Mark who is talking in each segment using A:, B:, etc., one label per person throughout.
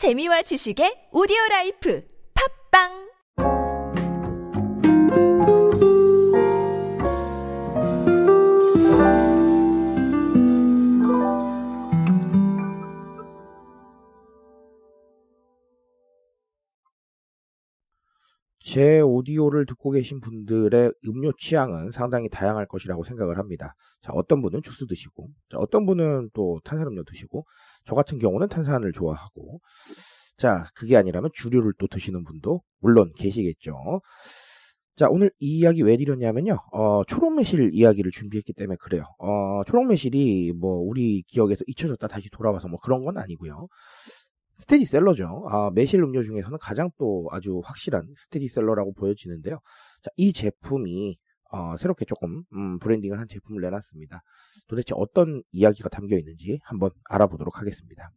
A: 재미와 지식의 오디오 라이프 팝빵
B: 제 오디오를 듣고 계신 분들의 음료 취향은 상당히 다양할 것이라고 생각을 합니다. 자, 어떤 분은 주스 드시고, 자, 어떤 분은 또 탄산음료 드시고, 저 같은 경우는 탄산을 좋아하고, 자, 그게 아니라면 주류를 또 드시는 분도 물론 계시겠죠. 자, 오늘 이 이야기 왜 드렸냐면요. 어, 초록 매실 이야기를 준비했기 때문에 그래요. 어, 초록 매실이 뭐 우리 기억에서 잊혀졌다 다시 돌아와서 뭐 그런 건 아니고요. 스테디셀러죠. 아, 매실 음료 중에서는 가장 또 아주 확실한 스테디셀러라고 보여지는데요. 자, 이 제품이 어, 새롭게 조금 음, 브랜딩을 한 제품을 내놨습니다. 도대체 어떤 이야기가 담겨 있는지 한번 알아보도록 하겠습니다.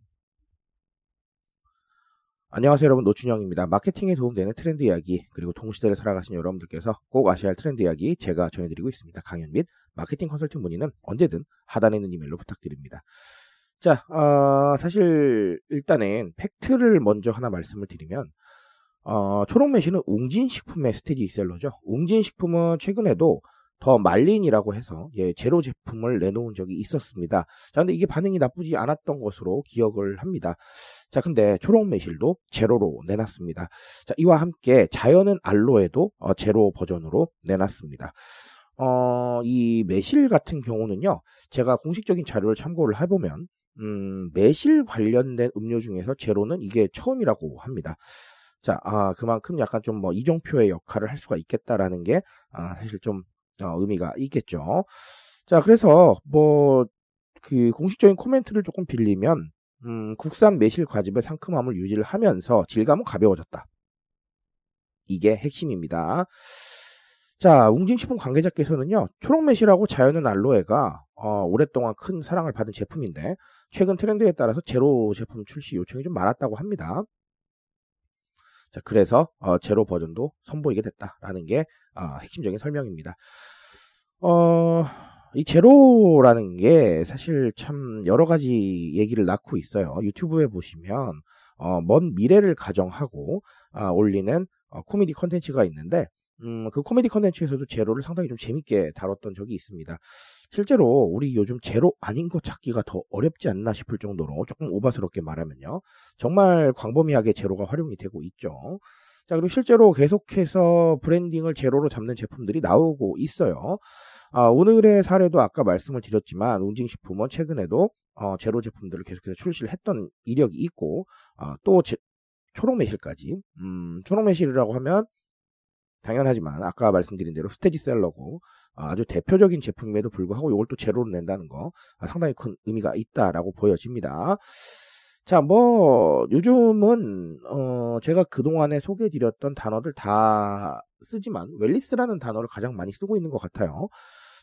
B: 안녕하세요 여러분 노준영입니다. 마케팅에 도움되는 트렌드 이야기 그리고 동시대를 살아가신 여러분들께서 꼭 아셔야 할 트렌드 이야기 제가 전해드리고 있습니다. 강연 및 마케팅 컨설팅 문의는 언제든 하단에 있는 이메일로 부탁드립니다. 자, 어, 사실 일단은 팩트를 먼저 하나 말씀을 드리면 어, 초록매실은 웅진식품의 스테디셀러죠. 웅진식품은 최근에도 더 말린이라고 해서 예, 제로 제품을 내놓은 적이 있었습니다. 자, 근데 이게 반응이 나쁘지 않았던 것으로 기억을 합니다. 자, 근데 초록 매실도 제로로 내놨습니다. 자, 이와 함께 자연은 알로에도 어, 제로 버전으로 내놨습니다. 어, 이 매실 같은 경우는요, 제가 공식적인 자료를 참고를 해보면, 음, 매실 관련된 음료 중에서 제로는 이게 처음이라고 합니다. 자, 아, 그만큼 약간 좀 뭐 이정표의 역할을 할 수가 있겠다라는 게, 아, 사실 좀, 어, 의미가 있겠죠. 자, 그래서 뭐, 그 공식적인 코멘트를 조금 빌리면, 음, 국산 매실 과즙의 상큼함을 유지를 하면서 질감은 가벼워졌다. 이게 핵심입니다. 자, 웅진식품 관계자께서는요, 초록매실하고 자연은 알로에가 어, 오랫동안 큰 사랑을 받은 제품인데 최근 트렌드에 따라서 제로 제품 출시 요청이 좀 많았다고 합니다. 자, 그래서 어, 제로 버전도 선보이게 됐다라는 게 어, 핵심적인 설명입니다. 어, 이 제로라는 게 사실 참 여러 가지 얘기를 낳고 있어요. 유튜브에 보시면 어, 먼 미래를 가정하고 어, 올리는 어, 코미디 컨텐츠가 있는데 음, 그 코미디 컨텐츠에서도 제로를 상당히 좀 재밌게 다뤘던 적이 있습니다. 실제로 우리 요즘 제로 아닌 거 찾기가 더 어렵지 않나 싶을 정도로 조금 오바스럽게 말하면요. 정말 광범위하게 제로가 활용이 되고 있죠. 자, 그리고 실제로 계속해서 브랜딩을 제로로 잡는 제품들이 나오고 있어요. 아, 오늘의 사례도 아까 말씀을 드렸지만 웅진식품은 최근에도 어, 제로 제품들을 계속해서 출시를 했던 이력이 있고 어, 또 제, 초록매실까지 음, 초록매실이라고 하면 당연하지만 아까 말씀드린 대로 스테디셀러고 아주 대표적인 제품임에도 불구하고 이걸 또 제로로 낸다는 거 상당히 큰 의미가 있다라고 보여집니다. 자, 뭐 요즘은 어 제가 그동안에 소개해 드렸던 단어들 다 쓰지만 웰리스라는 단어를 가장 많이 쓰고 있는 것 같아요.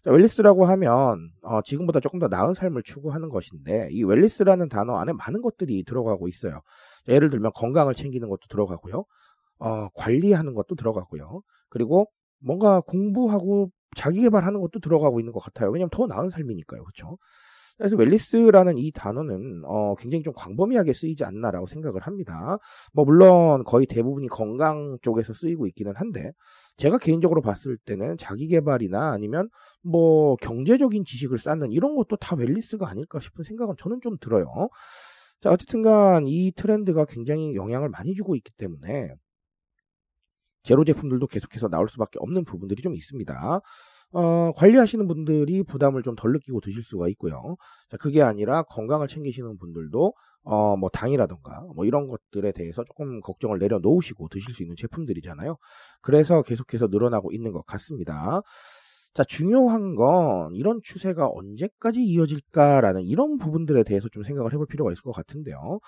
B: 자, 웰리스라고 하면 어 지금보다 조금 더 나은 삶을 추구하는 것인데 이 웰리스라는 단어 안에 많은 것들이 들어가고 있어요. 예를 들면 건강을 챙기는 것도 들어가고요. 어, 관리하는 것도 들어가고요. 그리고 뭔가 공부하고 자기 개발하는 것도 들어가고 있는 것 같아요. 왜냐하면 더 나은 삶이니까요. 그렇죠? 그래서 웰리스라는 이 단어는 어, 굉장히 좀 광범위하게 쓰이지 않나라고 생각을 합니다. 뭐 물론 거의 대부분이 건강 쪽에서 쓰이고 있기는 한데 제가 개인적으로 봤을 때는 자기 개발이나 아니면 뭐 경제적인 지식을 쌓는 이런 것도 다 웰리스가 아닐까 싶은 생각은 저는 좀 들어요. 자, 어쨌든간 이 트렌드가 굉장히 영향을 많이 주고 있기 때문에 제로 제품들도 계속해서 나올 수밖에 없는 부분들이 좀 있습니다. 어, 관리하시는 분들이 부담을 좀 덜 느끼고 드실 수가 있고요. 자, 그게 아니라 건강을 챙기시는 분들도 어, 뭐 당이라던가 뭐 이런 것들에 대해서 조금 걱정을 내려놓으시고 드실 수 있는 제품들이잖아요. 그래서 계속해서 늘어나고 있는 것 같습니다. 자, 중요한 건 이런 추세가 언제까지 이어질까라는 이런 부분들에 대해서 좀 생각을 해볼 필요가 있을 것 같은데요.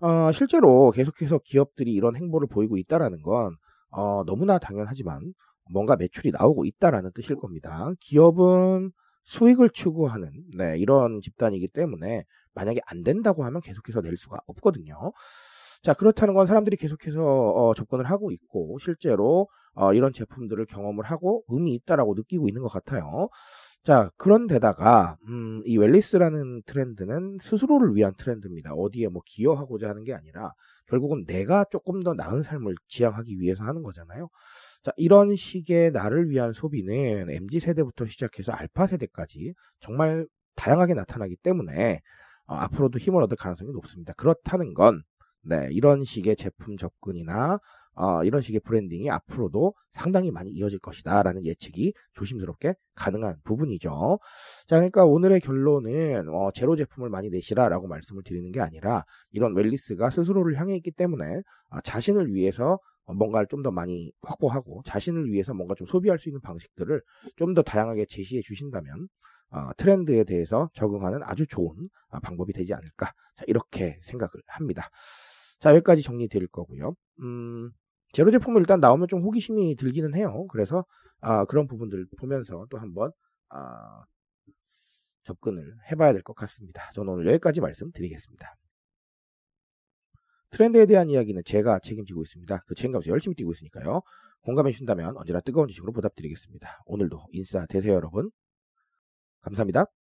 B: 어, 실제로 계속해서 기업들이 이런 행보를 보이고 있다라는 건 어, 너무나 당연하지만 뭔가 매출이 나오고 있다라는 뜻일 겁니다. 기업은 수익을 추구하는 네, 이런 집단이기 때문에 만약에 안 된다고 하면 계속해서 낼 수가 없거든요. 자 그렇다는 건 사람들이 계속해서 어, 접근을 하고 있고 실제로 어, 이런 제품들을 경험을 하고 의미 있다라고 느끼고 있는 것 같아요. 자, 그런데다가, 음, 이 웰리스라는 트렌드는 스스로를 위한 트렌드입니다. 어디에 뭐 기여하고자 하는 게 아니라, 결국은 내가 조금 더 나은 삶을 지향하기 위해서 하는 거잖아요. 자, 이런 식의 나를 위한 소비는 MZ세대부터 시작해서 알파 세대까지 정말 다양하게 나타나기 때문에, 어, 앞으로도 힘을 얻을 가능성이 높습니다. 그렇다는 건, 네, 이런 식의 제품 접근이나 어, 이런 식의 branding이 앞으로도 상당히 많이 이어질 것이다 라는 예측이 조심스럽게 가능한 부분이죠. 자, 그러니까 오늘의 결론은 어, 제로 제품을 많이 내시라 라고 말씀을 드리는 게 아니라 이런 웰리스가 스스로를 향해 있기 때문에 어, 자신을 위해서 뭔가를 좀 더 많이 확보하고 자신을 위해서 뭔가 좀 소비할 수 있는 방식들을 좀 더 다양하게 제시해 주신다면 어, 트렌드에 대해서 적응하는 아주 좋은 어, 방법이 되지 않을까 자, 이렇게 생각을 합니다. 자 여기까지 정리 드릴 거고요. 음, 제로 제품을 일단 나오면 좀 호기심이 들기는 해요. 그래서 아, 그런 부분들 보면서 또 한번 아, 접근을 해봐야 될 것 같습니다. 저는 오늘 여기까지 말씀드리겠습니다. 트렌드에 대한 이야기는 제가 책임지고 있습니다. 그 책임감에서 열심히 뛰고 있으니까요. 공감해 주신다면 언제나 뜨거운 지식으로 보답드리겠습니다. 오늘도 인싸 되세요 여러분. 감사합니다.